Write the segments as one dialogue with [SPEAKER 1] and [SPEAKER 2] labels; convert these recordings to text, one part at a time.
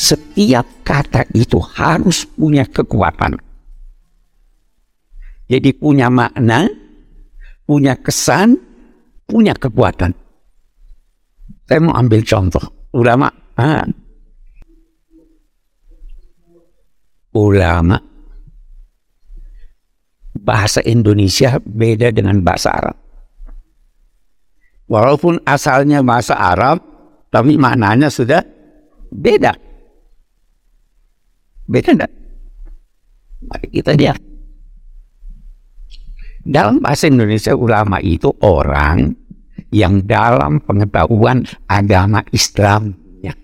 [SPEAKER 1] setiap kata itu harus punya kekuatan. Jadi punya makna, punya kesan, punya kekuatan. Saya mau ambil contoh. Ulama. Ah. Ulama. Bahasa Indonesia beda dengan bahasa Arab. Walaupun asalnya bahasa Arab, tapi maknanya sudah beda. Beda enggak? Mari kita lihat. Dalam bahasa Indonesia ulama itu orang yang dalam pengetahuan agama Islamnya.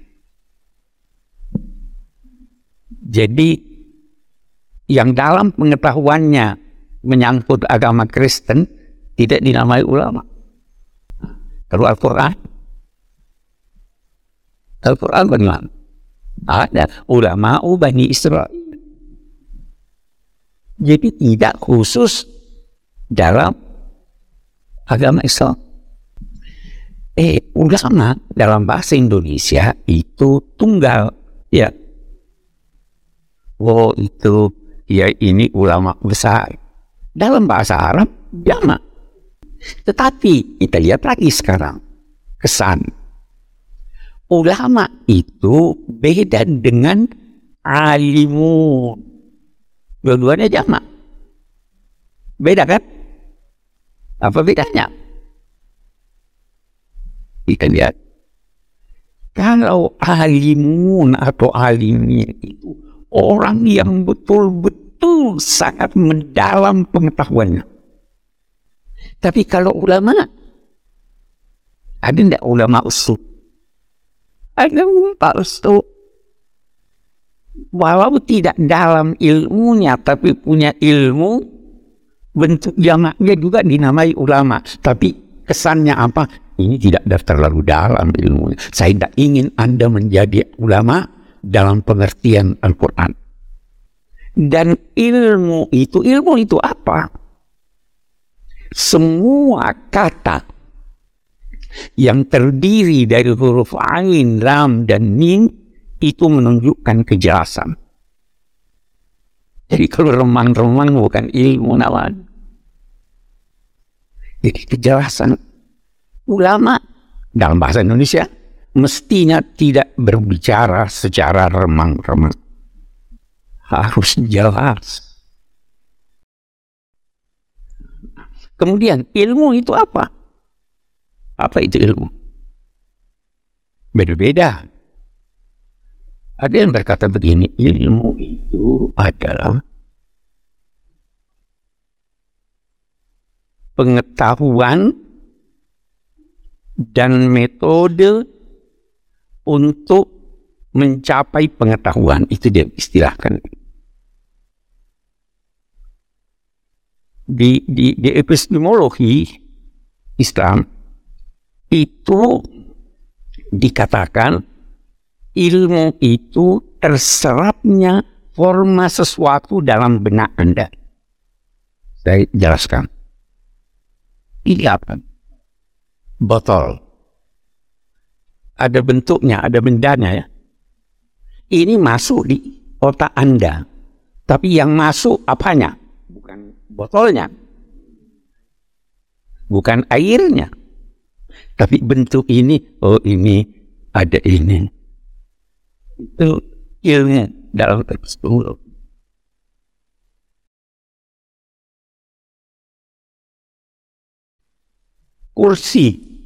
[SPEAKER 1] Jadi yang dalam pengetahuannya menyangkut agama Kristen tidak dinamai ulama. Kalau Al-Quran, Al-Quran bagaimana? Ada ulama Bani Israel. Jadi tidak khusus dalam agama Islam. Eh, ulama dalam bahasa Indonesia itu tunggal, ya. Oh, itu ya ini ulama besar. Dalam bahasa Arab jama. Tetapi kita lihat lagi sekarang kesan ulama itu beda dengan alimu. Dua-duanya jama. Beda kan? Apa bedanya? Kita lihat. Kalau alimun atau alimnya itu orang yang betul-betul sangat mendalam pengetahuannya. Tapi kalau ulama, ada tidak ulama usul? Ada usul. Walau tidak dalam ilmunya, tapi punya ilmu, bentuk jamaknya juga dinamai ulama. Tapi kesannya apa? Ini tidak terlalu dalam ilmunya. Saya tidak ingin Anda menjadi ulama dalam pengertian Al-Quran. Dan ilmu itu, ilmu itu apa? Semua kata yang terdiri dari huruf ain, lam, dan mim itu menunjukkan kejelasan. Jadi kalau remang-remang bukan ilmu nawan. Jadi kejelasan ulama dalam bahasa Indonesia mestinya tidak berbicara secara remang-remang. Harus jelas. Kemudian ilmu itu apa? Apa itu ilmu? Beda-beda. Ada yang berkata begini, ilmu itu adalah pengetahuan dan metode untuk mencapai pengetahuan itu dia istilahkan di di, di epistemologi Islam itu dikatakan ilmu itu terserapnya forma sesuatu dalam benak Anda. Saya jelaskan. Ini apa? botol. Ada bentuknya, ada bendanya ya. Ini masuk di otak Anda. Tapi yang masuk apanya? Bukan botolnya. Bukan airnya. Tapi bentuk ini, oh ini ada ini. Itu ilmu dalam tersebut. Kursi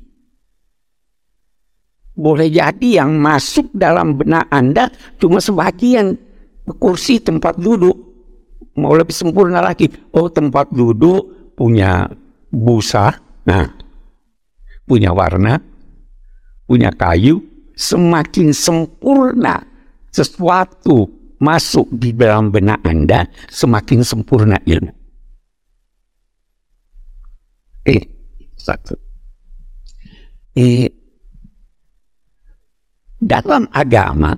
[SPEAKER 1] boleh jadi yang masuk dalam benak Anda cuma sebagian kursi tempat duduk. Mau lebih sempurna lagi. Oh tempat duduk punya busa, nah punya warna, punya kayu. Semakin sempurna sesuatu masuk di dalam benak Anda, semakin sempurna ilmu. Eh, satu. Eh, dalam agama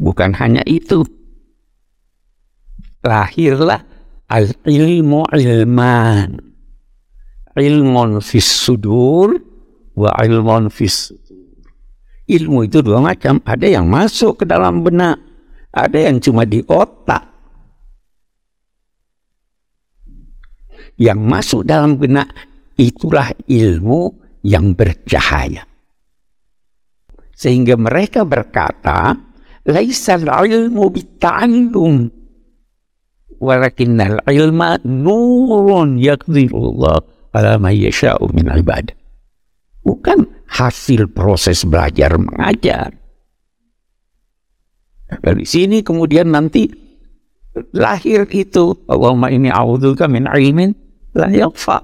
[SPEAKER 1] bukan hanya itu lahirlah al ilmu ilman ilmun fis sudur wa ilmun fis Ilmu itu dua macam, ada yang masuk ke dalam benak, ada yang cuma di otak. Yang masuk dalam benak itulah ilmu yang bercahaya. Sehingga mereka berkata, Laisal ilmu bita'allum, walakinnal ilma nurun yakdirullah min ibadah. Bukan hasil proses belajar mengajar. Dari sini kemudian nanti lahir itu Allahumma ini a'udzubika min ilmin la yanfa.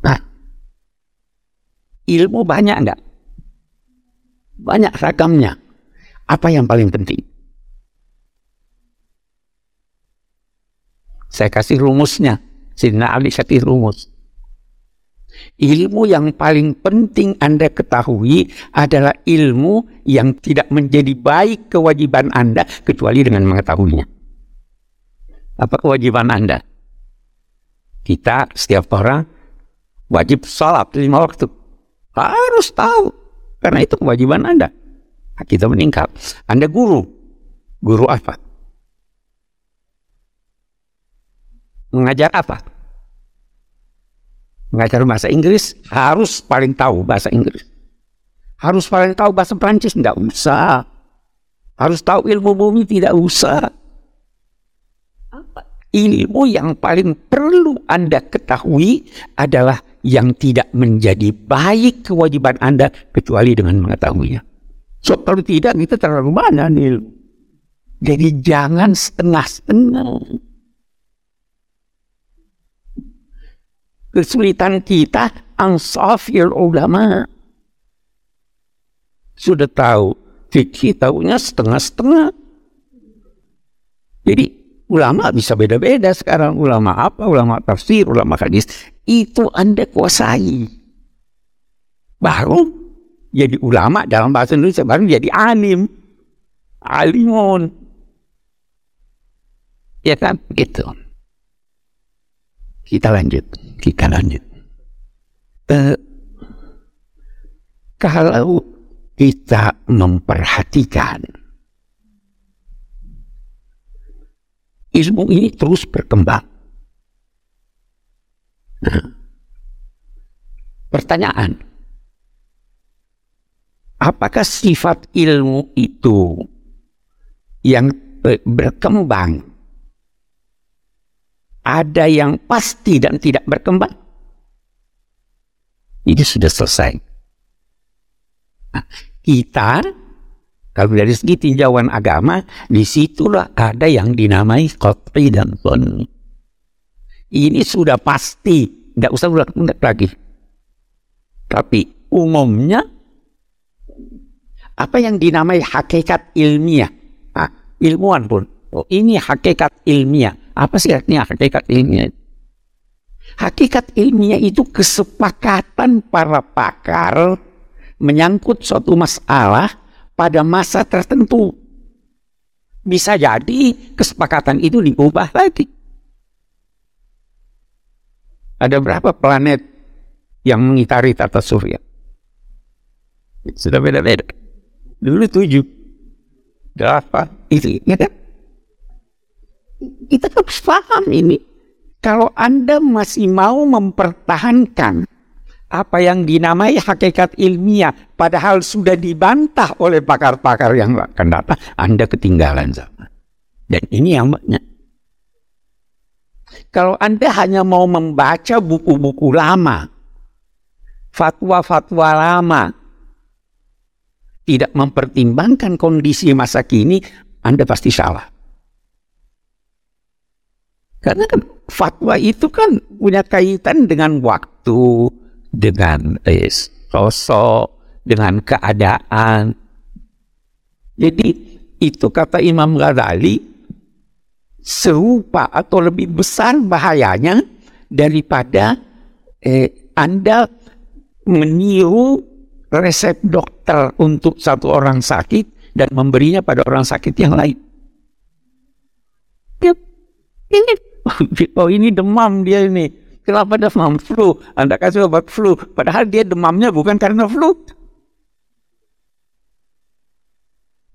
[SPEAKER 1] Nah, ilmu banyak enggak? Banyak ragamnya. Apa yang paling penting? Saya kasih rumusnya. Sidna Ali kasih rumus. Ilmu yang paling penting Anda ketahui adalah ilmu yang tidak menjadi baik kewajiban Anda kecuali dengan mengetahuinya. Apa kewajiban Anda? Kita setiap orang wajib sholat lima waktu. Harus tahu. Karena itu kewajiban Anda. Kita meningkat. Anda guru. Guru apa? Mengajar apa? mengajar bahasa Inggris harus paling tahu bahasa Inggris. Harus paling tahu bahasa Prancis tidak usah. Harus tahu ilmu bumi tidak usah. Ilmu yang paling perlu Anda ketahui adalah yang tidak menjadi baik kewajiban Anda kecuali dengan mengetahuinya. So kalau tidak kita terlalu mana ilmu. Jadi jangan setengah-setengah. Kesulitan kita ansafir ulama. Sudah tahu, fikih tahunya setengah-setengah. Jadi ulama bisa beda-beda sekarang. Ulama apa, ulama tafsir, ulama hadis. Itu Anda kuasai. Baru jadi ulama dalam bahasa Indonesia, baru jadi alim. Alimun. Ya kan? Gitu. Kita lanjut, kita lanjut. Uh, kalau kita memperhatikan ilmu ini terus berkembang. Nah, pertanyaan, apakah sifat ilmu itu yang berkembang ada yang pasti dan tidak berkembang. Ini sudah selesai. Nah, kita kalau dari segi tinjauan agama, di situlah ada yang dinamai kotri dan son. Ini sudah pasti, tidak usah ulang lagi. Tapi umumnya, apa yang dinamai hakikat ilmiah, nah, ilmuwan pun, oh, ini hakikat ilmiah apa sih artinya hakikat ilmiah? Hakikat ilmiah itu kesepakatan para pakar menyangkut suatu masalah pada masa tertentu. Bisa jadi kesepakatan itu diubah lagi. Ada berapa planet yang mengitari tata surya? Sudah beda-beda. Dulu tujuh. Delapan. Itu, ya kan? Kita harus paham ini. Kalau Anda masih mau mempertahankan apa yang dinamai hakikat ilmiah, padahal sudah dibantah oleh pakar-pakar yang akan datang, Anda ketinggalan zaman. Dan ini yang banyak. Kalau Anda hanya mau membaca buku-buku lama, fatwa-fatwa lama, tidak mempertimbangkan kondisi masa kini, Anda pasti salah. Karena kan fatwa itu kan punya kaitan dengan waktu, dengan eh, sosok, dengan keadaan. Jadi itu kata Imam Ghazali serupa atau lebih besar bahayanya daripada eh, Anda meniru resep dokter untuk satu orang sakit dan memberinya pada orang sakit yang lain. Ini oh ini demam dia ini. Kenapa demam flu? Anda kasih obat flu, padahal dia demamnya bukan karena flu.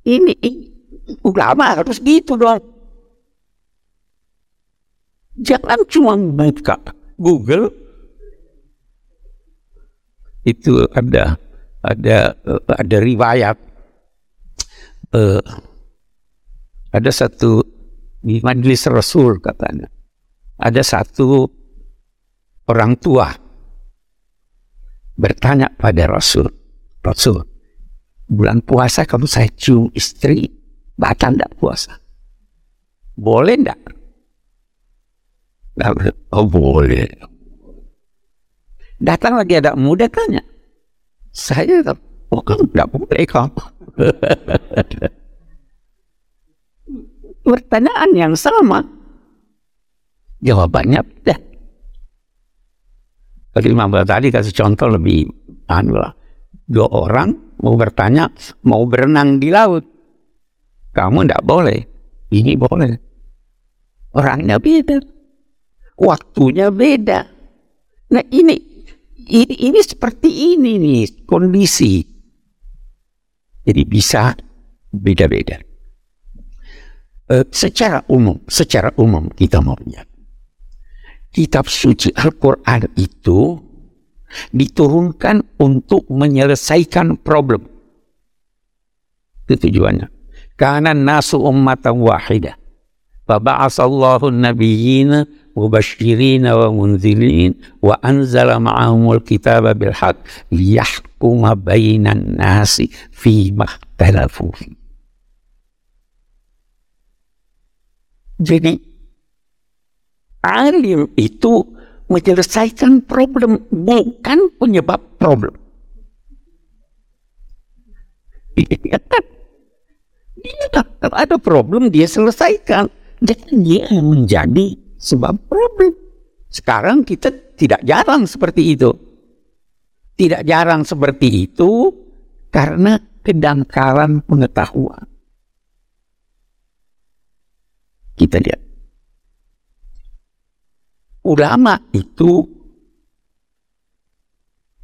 [SPEAKER 1] Ini, ini ulama harus gitu dong. Jangan cuma buka Google itu ada ada ada riwayat uh, ada satu di majelis Rasul katanya ada satu orang tua bertanya pada Rasul, Rasul, bulan puasa kalau saya cium istri, batal tidak puasa? Boleh tidak? Oh boleh. Datang lagi ada muda tanya, saya oh kan tidak boleh kamu. Pertanyaan yang sama, jawabannya beda. Tadi Imam tadi kasih contoh lebih anu lah. Dua orang mau bertanya, mau berenang di laut. Kamu tidak boleh. Ini boleh. Orangnya beda. Waktunya beda. Nah ini, ini, ini seperti ini nih kondisi. Jadi bisa beda-beda. Uh, secara umum, secara umum kita mau lihat kitab suci Al-Quran itu diturunkan untuk menyelesaikan problem. Itu tujuannya. Karena nasu ummatan wahidah. Faba'asallahu nabiyyina mubashirina wa munzilin wa anzala ma'ahumul kitaba bilhaq liyahkuma bainan nasi fi makhtalafu Jadi alim itu menyelesaikan problem bukan penyebab problem. Dia kalau ada problem dia selesaikan. Jadi dia yang menjadi sebab problem. Sekarang kita tidak jarang seperti itu. Tidak jarang seperti itu karena kedangkalan pengetahuan. Kita lihat ulama itu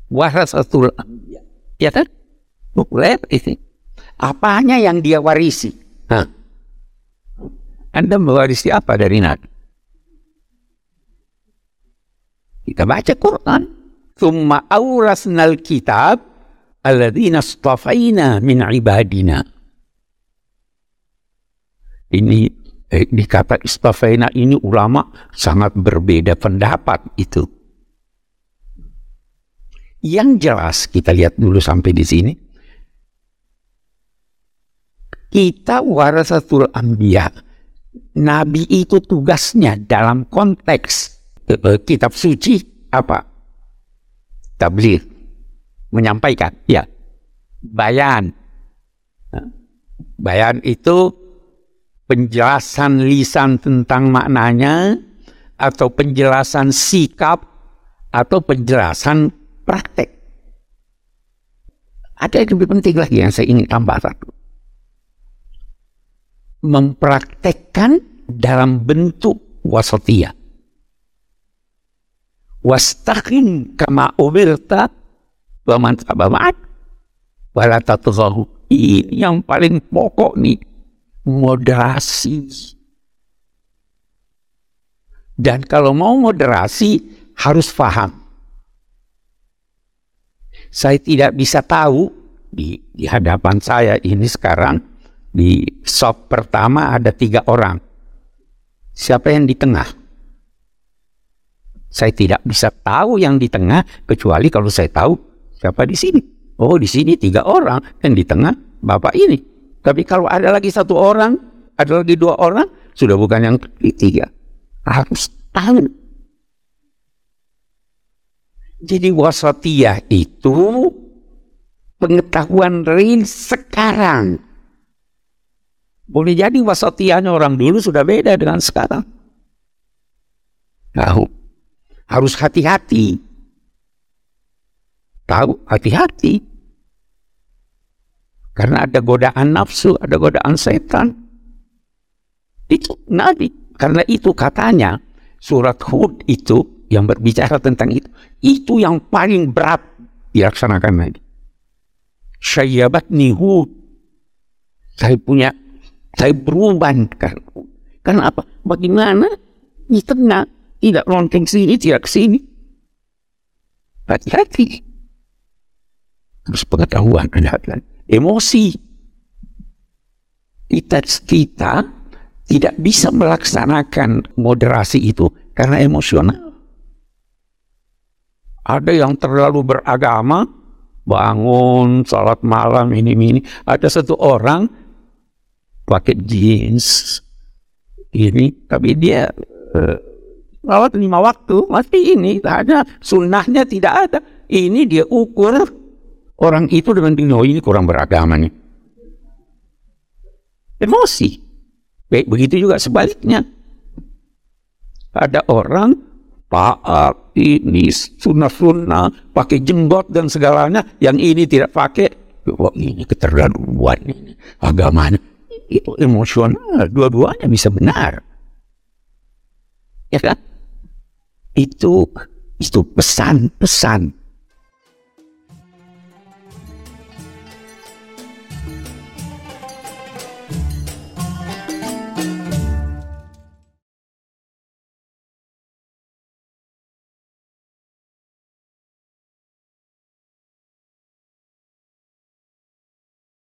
[SPEAKER 1] warasatul anbiya. Ya kan? Populer ini. Apanya yang dia warisi? Hah? Anda mewarisi apa dari Nabi? Kita baca Quran. Thumma awrasnal kitab alladzina astafaina min ibadina. Ini eh, dikata istafaina ini ulama sangat berbeda pendapat itu. Yang jelas kita lihat dulu sampai di sini. Kita warasatul anbiya. Nabi itu tugasnya dalam konteks eh, kitab suci apa? Tabligh. Menyampaikan, ya. Bayan. Bayan itu penjelasan lisan tentang maknanya atau penjelasan sikap atau penjelasan praktek. Ada yang lebih penting lagi yang saya ingin tambah satu. Mempraktekkan dalam bentuk wasatiyah. Wastaqim kama umirta wa man Ini yang paling pokok nih moderasi. Dan kalau mau moderasi harus paham. Saya tidak bisa tahu di, di hadapan saya ini sekarang di sop pertama ada tiga orang. Siapa yang di tengah? Saya tidak bisa tahu yang di tengah kecuali kalau saya tahu siapa di sini. Oh, di sini tiga orang dan di tengah bapak ini. Tapi kalau ada lagi satu orang, ada lagi dua orang, sudah bukan yang ketiga. Harus tahu. Jadi wasatiyah itu pengetahuan real sekarang. Boleh jadi wasatiyahnya orang dulu sudah beda dengan sekarang. Tahu. Harus hati-hati. Tahu, hati-hati. Karena ada godaan nafsu, ada godaan setan. Itu Nabi. Karena itu katanya surat Hud itu yang berbicara tentang itu. Itu yang paling berat dilaksanakan lagi. Syayyabat nihu. Saya punya, saya beruban. Karena apa? Bagaimana di tengah tidak lonceng sini, tidak sini. Hati-hati. Terus pengetahuan ada emosi. Kita, kita tidak bisa melaksanakan moderasi itu karena emosional. Ada yang terlalu beragama, bangun, sholat malam, ini, ini. Ada satu orang pakai jeans, ini, tapi dia uh, lima waktu, mati ini, tak ada, sunnahnya tidak ada. Ini dia ukur orang itu dengan oh ini kurang beragama nih. Emosi. Baik, begitu juga sebaliknya. Ada orang taat ini sunnah-sunnah pakai jenggot dan segalanya yang ini tidak pakai wah ini keterlaluan ini agamanya itu emosional dua-duanya bisa benar ya kan itu itu pesan-pesan